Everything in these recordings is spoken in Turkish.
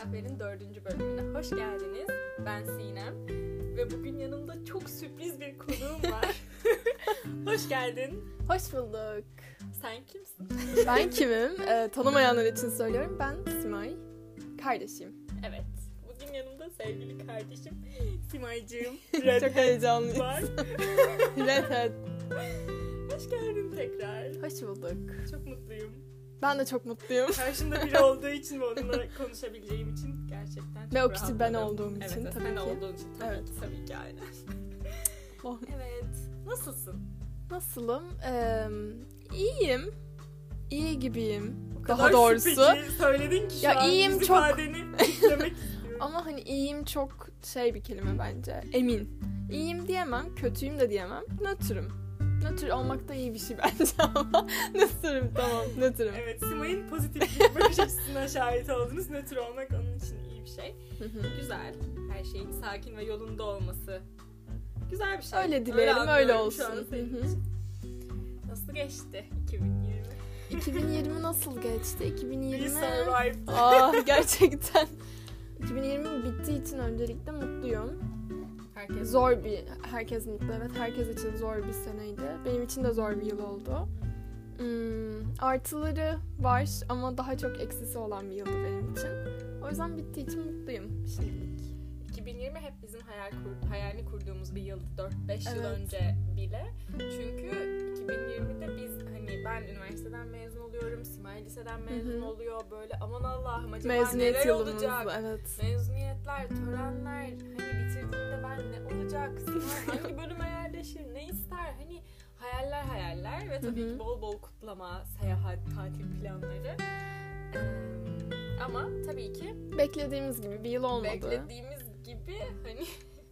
Kahve'nin dördüncü bölümüne hoş geldiniz. Ben Sinem ve bugün yanımda çok sürpriz bir konuğum var. hoş geldin. Hoş bulduk. Sen kimsin? Ben kimim? Ee, tanımayanlar için söylüyorum. Ben Simay. Kardeşim. Evet. Bugün yanımda sevgili kardeşim Simay'cığım. Çok heyecanlıyım. var. Redhead. Hoş geldin tekrar. Hoş bulduk. Çok mutluyum. Ben de çok mutluyum. Karşımda biri olduğu için ve onunla konuşabileceğim için gerçekten çok Ve o kişi ben olduğum evet, için evet, tabii sen ki. olduğun için tabii Evet. ki tabii ki aynen. Oh. Evet. Nasılsın? Nasılım? Ee, iyiyim. İyi gibiyim. O Daha kadar doğrusu. şüpheci söyledin ki şu Ya an iyiyim çok. ifadeni istiyorum. Ama hani iyiyim çok şey bir kelime bence. Emin. İyiyim diyemem, kötüyüm de diyemem. Nötrüm. Nötr olmak da iyi bir şey bence ama nötrüm tamam nötrüm. Evet, Simay'ın pozitif bir bakış açısına şahit oldunuz. Nötr olmak onun için iyi bir şey. Güzel. Her şeyin sakin ve yolunda olması. Güzel bir şey. Öyle dileyelim, öyle an olsun. Nasıl geçti 2020? 2020 nasıl geçti? We 2020 survived. Aa gerçekten. 2020 bittiği için öncelikle mutluyum. Herkes Zor bir, herkes mutlu evet. Herkes için zor bir seneydi. Benim için de zor bir yıl oldu. Hmm, artıları var ama daha çok eksisi olan bir yıldı benim için. O yüzden bittiği için mutluyum şimdilik. 2020 hep bizim hayal kur, hayalini kurduğumuz bir yıldı 4-5 yıl Evet. önce bile. Çünkü 2020'de biz hani ben üniversiteden mezun oluyorum, Simay liseden mezun oluyor böyle aman Allah'ım acaba Mezuniyet neler yılımız olacak? evet. Mezuniyetler, törenler, hani bitirdiğinde ben ne olacak? Simay hangi bölüme yerleşir? Ne ister? Hani hayaller hayaller ve tabii Hı hı. ki bol bol kutlama, seyahat, tatil planları. Ee, ama tabii ki Beklediğimiz gibi bir yıl olmadı. beklediğimiz gibi hani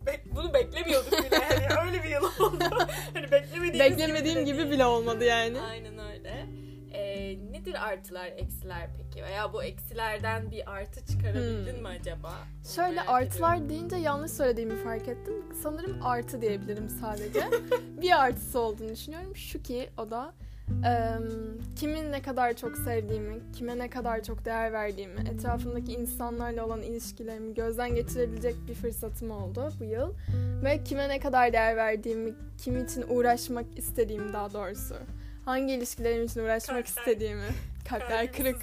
bek- bunu beklemiyorduk bile yani öyle bir yıl oldu. hani beklemediğimiz Beklemediğim gibi, gibi bile olmadı yani. Aynen öyle. Ee, nedir artılar eksiler peki? Veya bu eksilerden bir artı çıkarabildin Hmm. mi acaba? Şöyle merak artılar ediyorum. deyince yanlış söylediğimi fark ettim. Sanırım artı diyebilirim sadece. bir artısı olduğunu düşünüyorum. Şu ki o da kimin ne kadar çok sevdiğimi, kime ne kadar çok değer verdiğimi, etrafımdaki insanlarla olan ilişkilerimi gözden geçirebilecek bir fırsatım oldu bu yıl. Ve kime ne kadar değer verdiğimi, kim için uğraşmak istediğimi daha doğrusu. Hangi ilişkilerim için uğraşmak Kalpler- istediğimi. Kalpler kırık.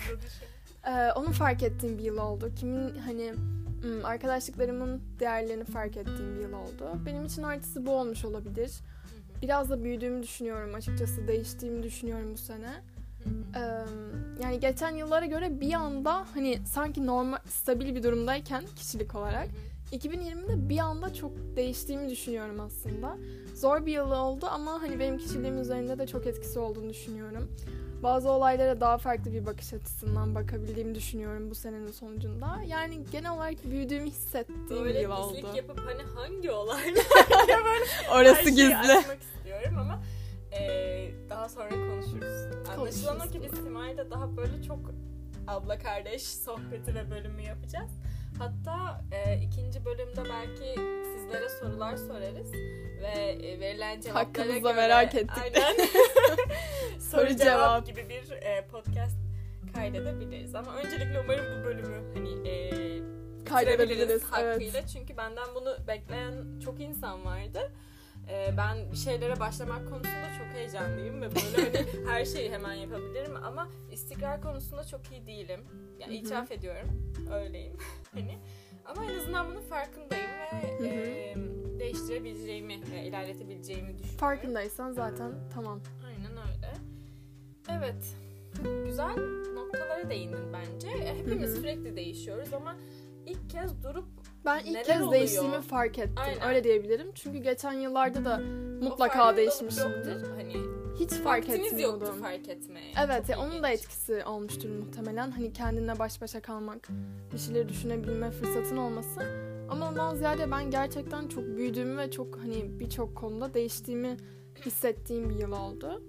Ee, onu fark ettiğim bir yıl oldu. Kimin hani hmm, arkadaşlıklarımın değerlerini fark ettiğim bir yıl oldu. Benim için artısı bu olmuş olabilir. Biraz da büyüdüğümü düşünüyorum açıkçası. Değiştiğimi düşünüyorum bu sene. Ee, yani geçen yıllara göre bir anda hani sanki normal stabil bir durumdayken kişilik olarak 2020'de bir anda çok değiştiğimi düşünüyorum aslında. Zor bir yıl oldu ama hani benim kişiliğim üzerinde de çok etkisi olduğunu düşünüyorum. Bazı olaylara daha farklı bir bakış açısından bakabildiğimi düşünüyorum bu senenin sonucunda. Yani genel olarak büyüdüğümü hissettiğim bir Böyle yıl pislik oldu. yapıp hani hangi olaylar böyle Orası her gizli. açmak istiyorum ama e, daha sonra konuşuruz. Anlaşılan o ki biz daha böyle çok abla kardeş sohbeti ve bölümü yapacağız. Hatta e, ikinci bölümde belki sizlere sorular sorarız ve e, verilen cevaplara Hakkımızda göre merak ettik. aynen soru cevap cevap. gibi bir e, podcast kaydedebiliriz. Ama öncelikle umarım bu bölümü hani e, Kaydedebiliriz. bitirebiliriz Evet. hakkıyla. Çünkü benden bunu bekleyen çok insan vardı. Ee, ben bir şeylere başlamak konusunda çok heyecanlıyım ve böyle hani her şeyi hemen yapabilirim ama istikrar konusunda çok iyi değilim. Yani itiraf ediyorum. Öyleyim. hani ama en azından bunun farkındayım ve e, değiştirebileceğimi, e, ilerletebileceğimi düşünüyorum. Farkındaysan zaten tamam. Aynen öyle. Evet. Güzel noktalara değindin bence. E, Hepimiz sürekli değişiyoruz ama ilk kez durup Ben ilk Neler kez oluyor? değiştiğimi fark ettim. Aynen. Öyle diyebilirim. Çünkü geçen yıllarda da mutlaka değişmişimdir. Hani Hiç fark yoktu etmiyordum. fark etmeye. Evet ya onun da etkisi olmuştur muhtemelen. Hani kendinle baş başa kalmak, bir şeyleri düşünebilme fırsatın olması. Ama ondan ziyade ben gerçekten çok büyüdüğümü ve çok hani birçok konuda değiştiğimi hissettiğim bir yıl oldu.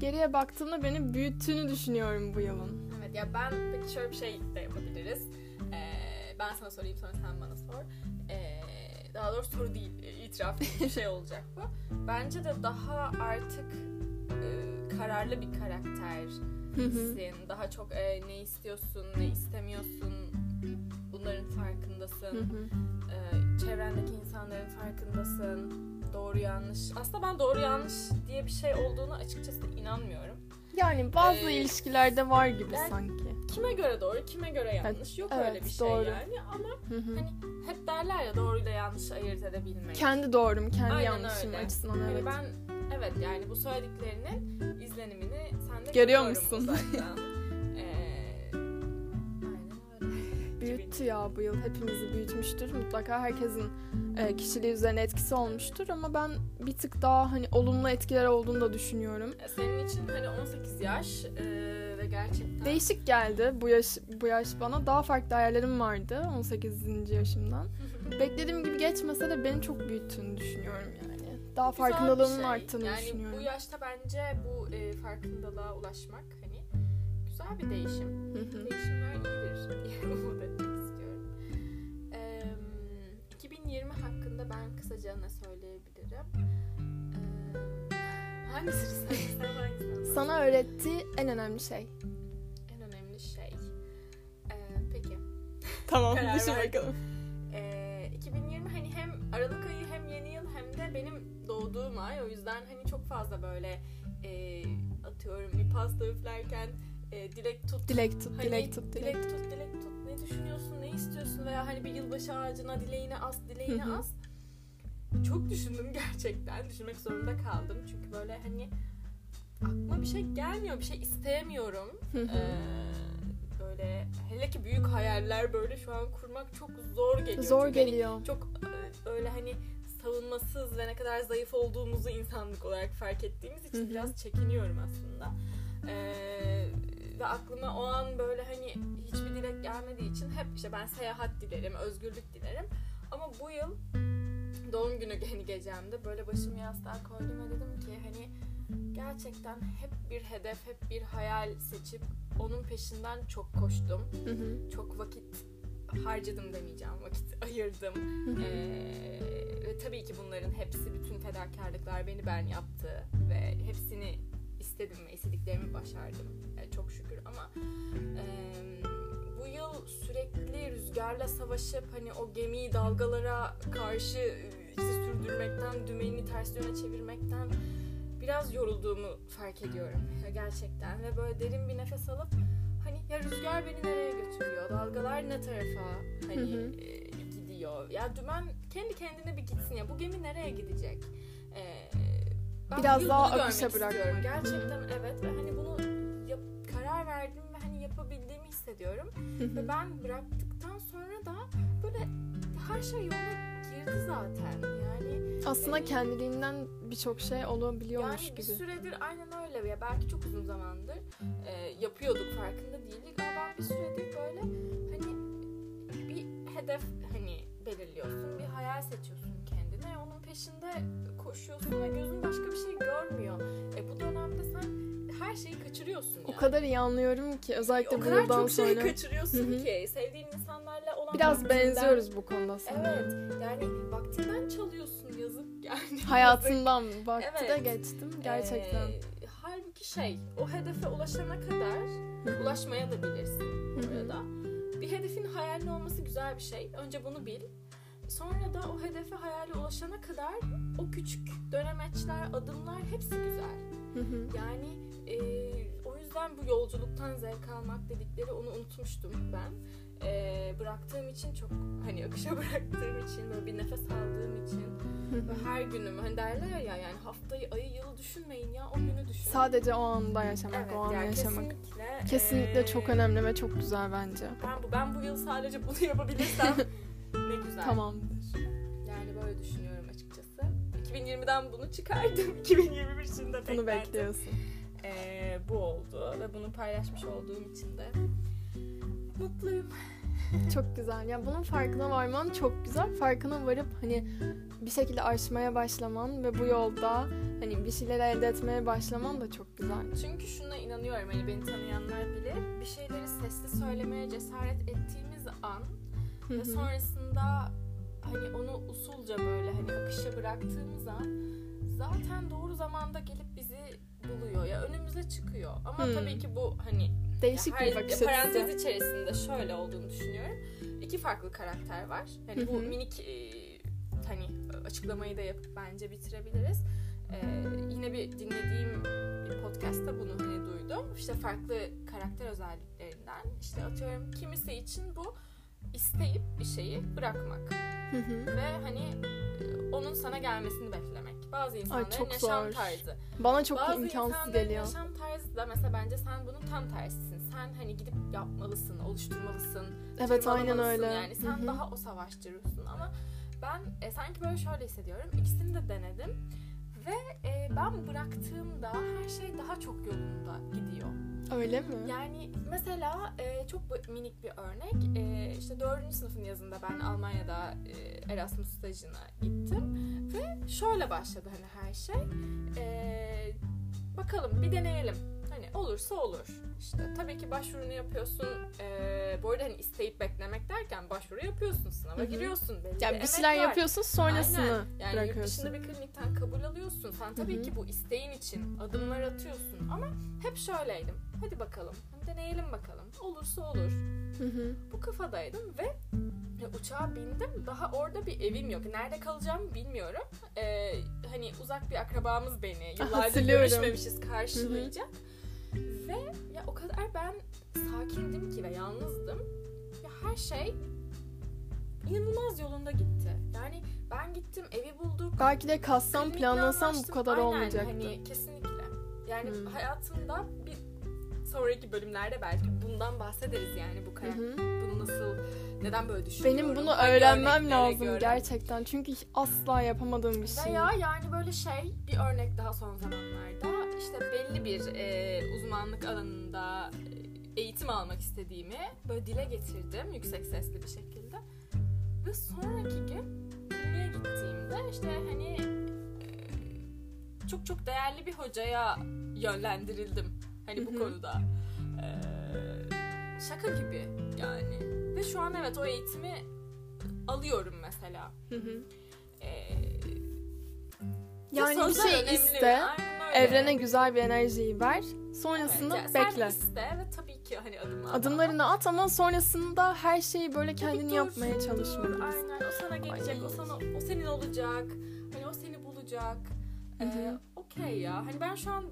Geriye baktığımda beni büyüttüğünü düşünüyorum bu yılın. Evet ya ben peki şöyle bir şey de yapabiliriz. Ben sana sorayım sonra sen bana sor. Ee, daha doğrusu soru değil, itiraf gibi bir şey olacak bu. Bence de daha artık e, kararlı bir karakter Hı hı. Sen daha çok e, ne istiyorsun, ne istemiyorsun. Bunların farkındasın. Ee, çevrendeki insanların farkındasın. Doğru yanlış. Aslında ben doğru yanlış diye bir şey olduğunu açıkçası inanmıyorum. Yani bazı Ee, ilişkilerde var gibi ben- sanki. Kime göre doğru, kime göre yanlış. Yok öyle evet, bir şey doğru. yani ama Hı hı. hani hep derler ya doğruyla yanlışı ayırt edebilmek. Kendi doğrum, kendi Aynen yanlışım öyle. açısından Hani evet. ben evet yani bu söylediklerinin izlenimini sende Görüyor görüyorum musun? Ee, öyle. Büyüttü ya bu yıl. Hepimizi büyütmüştür. Mutlaka herkesin e, kişiliği üzerine etkisi olmuştur ama ben bir tık daha hani olumlu etkiler olduğunu da düşünüyorum. Senin için hani 18 yaş e, ve gerçekten Değişik geldi bu yaş bu yaş bana. Daha farklı hayallerim vardı 18. yaşımdan. Beklediğim gibi geçmese de beni çok büyüttüğünü düşünüyorum yani. Daha Güzel farkındalığımın şey. arttığını yani düşünüyorum. bu yaşta bence bu e, farkındalığa ulaşmak hani güzel bir değişim. Değişimler iyidir diye umut etmek istiyorum. Ee, 2020 hakkında ben kısaca ne söyleyebilirim? Hangisini Sana öğrettiği en önemli şey. En önemli şey. Ee, peki. Tamam Karar düşün verdim. bakalım. Ee, 2020 hani hem Aralık ayı hem yeni yıl hem de benim doğduğum ay. O yüzden hani çok fazla böyle e, atıyorum bir pasta üflerken e, dilek tut. Dilek tut, Hani dilek tut, dilek. dilek tut, dilek tut. Ne düşünüyorsun, ne istiyorsun veya hani bir yılbaşı ağacına dileğini as, dileğini as. Çok düşündüm gerçekten. Düşünmek zorunda kaldım. Çünkü böyle hani aklıma bir şey gelmiyor, bir şey isteyemiyorum. Ee, böyle hele ki büyük hayaller böyle şu an kurmak çok zor geliyor. Zor Çünkü hani geliyor. çok e, öyle hani savunmasız ve ne kadar zayıf olduğumuzu insanlık olarak fark ettiğimiz için biraz çekiniyorum aslında. Ee, ve aklıma o an böyle hani hiçbir dilek gelmediği için hep işte ben seyahat dilerim, özgürlük dilerim. Ama bu yıl doğum günü hani gecemde böyle başımı yastığa koydum ve dedim ki hani gerçekten hep bir hedef, hep bir hayal seçip onun peşinden çok koştum. Hı hı. Çok vakit harcadım demeyeceğim, vakit ayırdım. Hı. Ee, ve tabii ki bunların hepsi, bütün fedakarlıklar beni ben yaptı ve hepsini istedim ve istediklerimi başardım. Ee, çok şükür ama e, bu yıl sürekli rüzgarla savaşıp hani o gemiyi dalgalara karşı işte sürdürmekten, dümeni ters yöne çevirmekten biraz yorulduğumu fark ediyorum gerçekten ve böyle derin bir nefes alıp hani ya rüzgar beni nereye götürüyor, dalgalar ne tarafa hani Hı hı. e, gidiyor. Ya dümen kendi kendine bir gitsin ya bu gemi nereye gidecek? Ee, ben Biraz daha akışa bırakmak. Gerçekten evet ve hani bunu yap, karar verdim ve hani yapabildiğimi hissediyorum. Hı hı. Ve ben bıraktıktan sonra da böyle her şey yoluna girdi zaten. Yani Aslında Ee, kendiliğinden birçok şey olabiliyormuş yani bir gibi. süredir aynen öyle ya belki çok uzun zamandır e, yapıyorduk farkında değildik ama ben bir süredir böyle hani bir hedef hani belirliyorsun bir hayal seçiyorsun kendine onun peşinde koşuyorsun ve gözün başka bir şey görmüyor. E, bu dönemde sen her şeyi kaçırıyorsun yani. O kadar iyi anlıyorum ki özellikle o bu kadar yıldan çok şeyi sonra. kaçırıyorsun Hı hı. ki sevdiğin insanlarla olan Biraz benziyoruz bu konuda sana. Evet yani vaktinden çalıyorsun yazık yani. Hayatından vakti de Evet. geçtim gerçekten. Ee, halbuki şey, o hedefe ulaşana kadar ulaşmaya da bilirsin Hı hı. burada. Bir hedefin hayalin olması güzel bir şey. Önce bunu bil. Sonra da o hedefe hayale ulaşana kadar o küçük dönemeçler, adımlar hepsi güzel. Yani e, o yüzden bu yolculuktan zevk almak dedikleri onu unutmuştum ben. E, bıraktığım için çok hani akışa bıraktığım için böyle bir nefes aldığım için ve her günüm hani derler ya yani haftayı ayı yılı düşünmeyin ya o günü düşün. Sadece o anda yaşamak, evet, o anı yani yaşamak. Kesinlikle, Kesinlikle e, çok önemli ve çok güzel bence. Ben bu ben bu yıl sadece bunu yapabilirsem ne güzel. Tamamdır. Yani böyle düşünüyorum açıkçası. 2020'den bunu çıkardım. 2021 için de Bunu beklerdim. bekliyorsun. Ee, bu oldu ve bunu paylaşmış olduğum için de mutluyum. Çok güzel. Ya bunun farkına varman çok güzel. Farkına varıp hani bir şekilde aşmaya başlaman ve bu yolda hani bir şeyler elde etmeye başlaman da çok güzel. Çünkü şuna inanıyorum hani beni tanıyanlar bilir. Bir şeyleri sesli söylemeye cesaret ettiğimiz an ve sonrasında hani onu usulca böyle hani akışa bıraktığımız an zaten doğru zamanda gelip bizi buluyor ya önümüze çıkıyor. Ama Hmm. tabii ki bu hani Değişik bir bakış parantez açısı. içerisinde şöyle olduğunu düşünüyorum. İki farklı karakter var. Hani bu minik e, hani açıklamayı da yapıp bence bitirebiliriz. Ee, yine bir dinlediğim bir podcast'ta bunu hani duydum. İşte farklı karakter özelliklerinden işte atıyorum kimisi için bu isteyip bir şeyi bırakmak Hı hı. ve hani e, onun sana gelmesini beklemek. Bazı insanların çok yaşam zor. tarzı. Bana çok Bazı imkansız geliyor. yaşam da mesela bence sen bunun tam tersisin. Sen hani gidip yapmalısın, oluşturmalısın. Evet aynen öyle. Yani sen Hı hı. daha o savaşçı ruhsun ama ben e, sanki böyle şöyle hissediyorum. İkisini de denedim ve e, ben bıraktığımda her şey daha çok yolunda gidiyor. Öyle mi? Yani mesela e, çok minik bir örnek. E, işte dördüncü sınıfın yazında ben Almanya'da e, Erasmus stajına gittim. Ve şöyle başladı hani her şey. E, bakalım bir deneyelim. Olursa olur. İşte tabii ki başvurunu yapıyorsun. E, bu arada hani isteyip beklemek derken başvuru yapıyorsun. Sınava Hı hı. giriyorsun. Belli Yani bir şeyler var. yapıyorsun sonrasını Aynen. Yani yurt dışında bir klinikten kabul alıyorsun. Sen tabii Hı hı. ki bu isteğin için adımlar atıyorsun. Ama hep şöyleydim. Hadi bakalım. Deneyelim bakalım. Olursa olur. Hı hı. Bu kafadaydım ve uçağa bindim. Daha orada bir evim yok. Nerede kalacağımı bilmiyorum. Ee, hani uzak bir akrabamız beni yıllardır görüşmemişiz karşılayacak. Ve ya o kadar ben sakindim ki ve yalnızdım. Ya her şey inanılmaz yolunda gitti. Yani ben gittim evi bulduk. Belki de kassam planlasam bu kadar Aynen, olmayacaktı. Hani kesinlikle. Yani Hmm. hayatımda bir sonraki bölümlerde belki bundan bahsederiz yani bu Hı karakter. hı. Bunu nasıl, neden böyle düşünüyorum. Benim bunu hangi öğrenmem lazım göre. gerçekten. Çünkü asla yapamadığım bir şey. Veya yani böyle şey bir örnek daha son zamanlarda işte belli bir e, uzmanlık alanında e, eğitim almak istediğimi böyle dile getirdim yüksek sesli bir şekilde. Ve sonraki gün kliniğe gittiğimde işte hani e, çok çok değerli bir hocaya yönlendirildim. Hani bu konuda. E, şaka gibi yani. Ve şu an evet o eğitimi alıyorum mesela. Hı hı. Ee, Yani bir şey önemli. iste, Aynen. Evrene güzel bir enerjiyi ver. Sonrasında Evet, yani bekle. Sen iste ve tabii ki hani adım at. Adımlarını at ama sonrasında her şeyi böyle kendini yapmaya çalışmalısın. Aynen o sana gelecek, Ay. o sana o senin olacak. Hani o seni bulacak. Ee. Okey ya. Hani ben şu an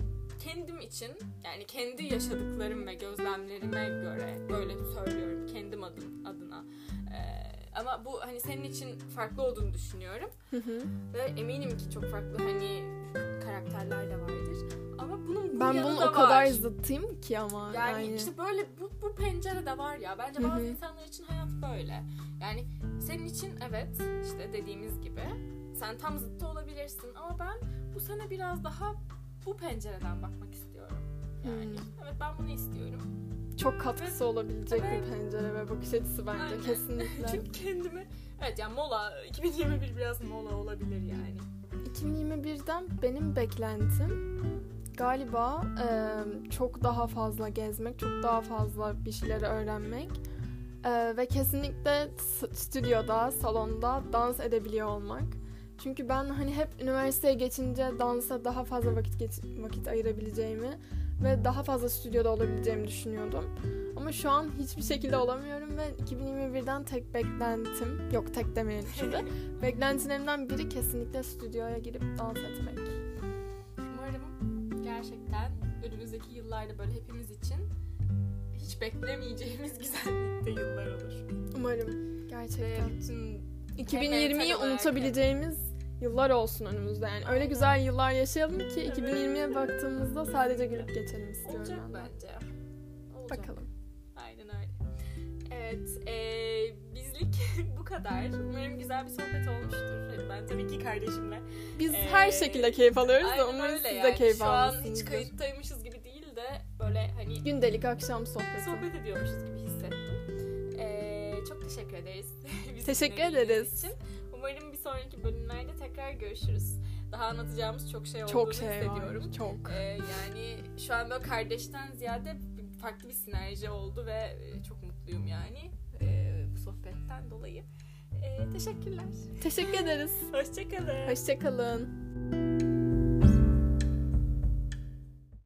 kendim için yani kendi yaşadıklarım ve gözlemlerime göre böyle söylüyorum kendim adım adına. Ee, ama bu hani senin için farklı olduğunu düşünüyorum. Hı hı. Ve eminim ki çok farklı hani karakterler de vardır. Ama bunun bu Ben bunun o kadar var. zıttıyım ki ama. Yani, Yani, işte böyle bu, bu pencere de var ya. Bence bazı hı. insanlar için hayat böyle. Yani senin için evet işte dediğimiz gibi sen tam zıttı olabilirsin ama ben bu sene biraz daha bu pencereden bakmak istiyorum. Yani Hmm. evet ben bunu istiyorum. çok katkısı olabilecek Evet. bir pencere ve bakış açısı bence Aynen. kesinlikle. Çünkü kendimi evet yani mola 2021 biraz mola olabilir yani. 2021'den benim beklentim galiba e, çok daha fazla gezmek, çok daha fazla bir şeyleri öğrenmek e, ve kesinlikle stüdyoda, salonda dans edebiliyor olmak. Çünkü ben hani hep üniversiteye geçince dansa daha fazla vakit geç- vakit ayırabileceğimi ve daha fazla stüdyoda olabileceğimi düşünüyordum. Ama şu an hiçbir şekilde olamıyorum ve 2021'den tek beklentim, yok tek demeyelim şimdi. Beklentilerimden biri kesinlikle stüdyoya girip dans etmek. Umarım gerçekten önümüzdeki yıllarda böyle hepimiz için hiç beklemeyeceğimiz güzellikte yıllar olur. Umarım Ve gerçekten. bütün 2020'yi mental olarak unutabileceğimiz yıllar olsun önümüzde yani. Öyle güzel yıllar yaşayalım ki Evet. 2020'ye baktığımızda sadece gülüp geçelim istiyorum olacak ben. bence. Olacak. Bakalım. Aynen öyle. Evet, eee, bizlik bu kadar. Umarım güzel bir sohbet olmuştur. Ben tabii ki kardeşimle. Biz Ee, her şekilde keyif alıyoruz da umarım siz yani. de keyif Şu an hiç kayıttaymışız gibi değil de böyle hani Gündelik akşam sohbeti. sohbet ediyormuşuz gibi hissettim. Eee, çok teşekkür ederiz. Teşekkür ederiz. Için. Umarım bir sonraki bölümlerde tekrar görüşürüz. Daha anlatacağımız çok şey olduğunu Çok şey hissediyorum. var. Çok. Ee, yani şu an böyle kardeşten ziyade farklı bir sinerji oldu ve e, çok mutluyum yani e, bu sohbetten dolayı. E, teşekkürler. Teşekkür ederiz. Hoşçakalın. Hoşçakalın.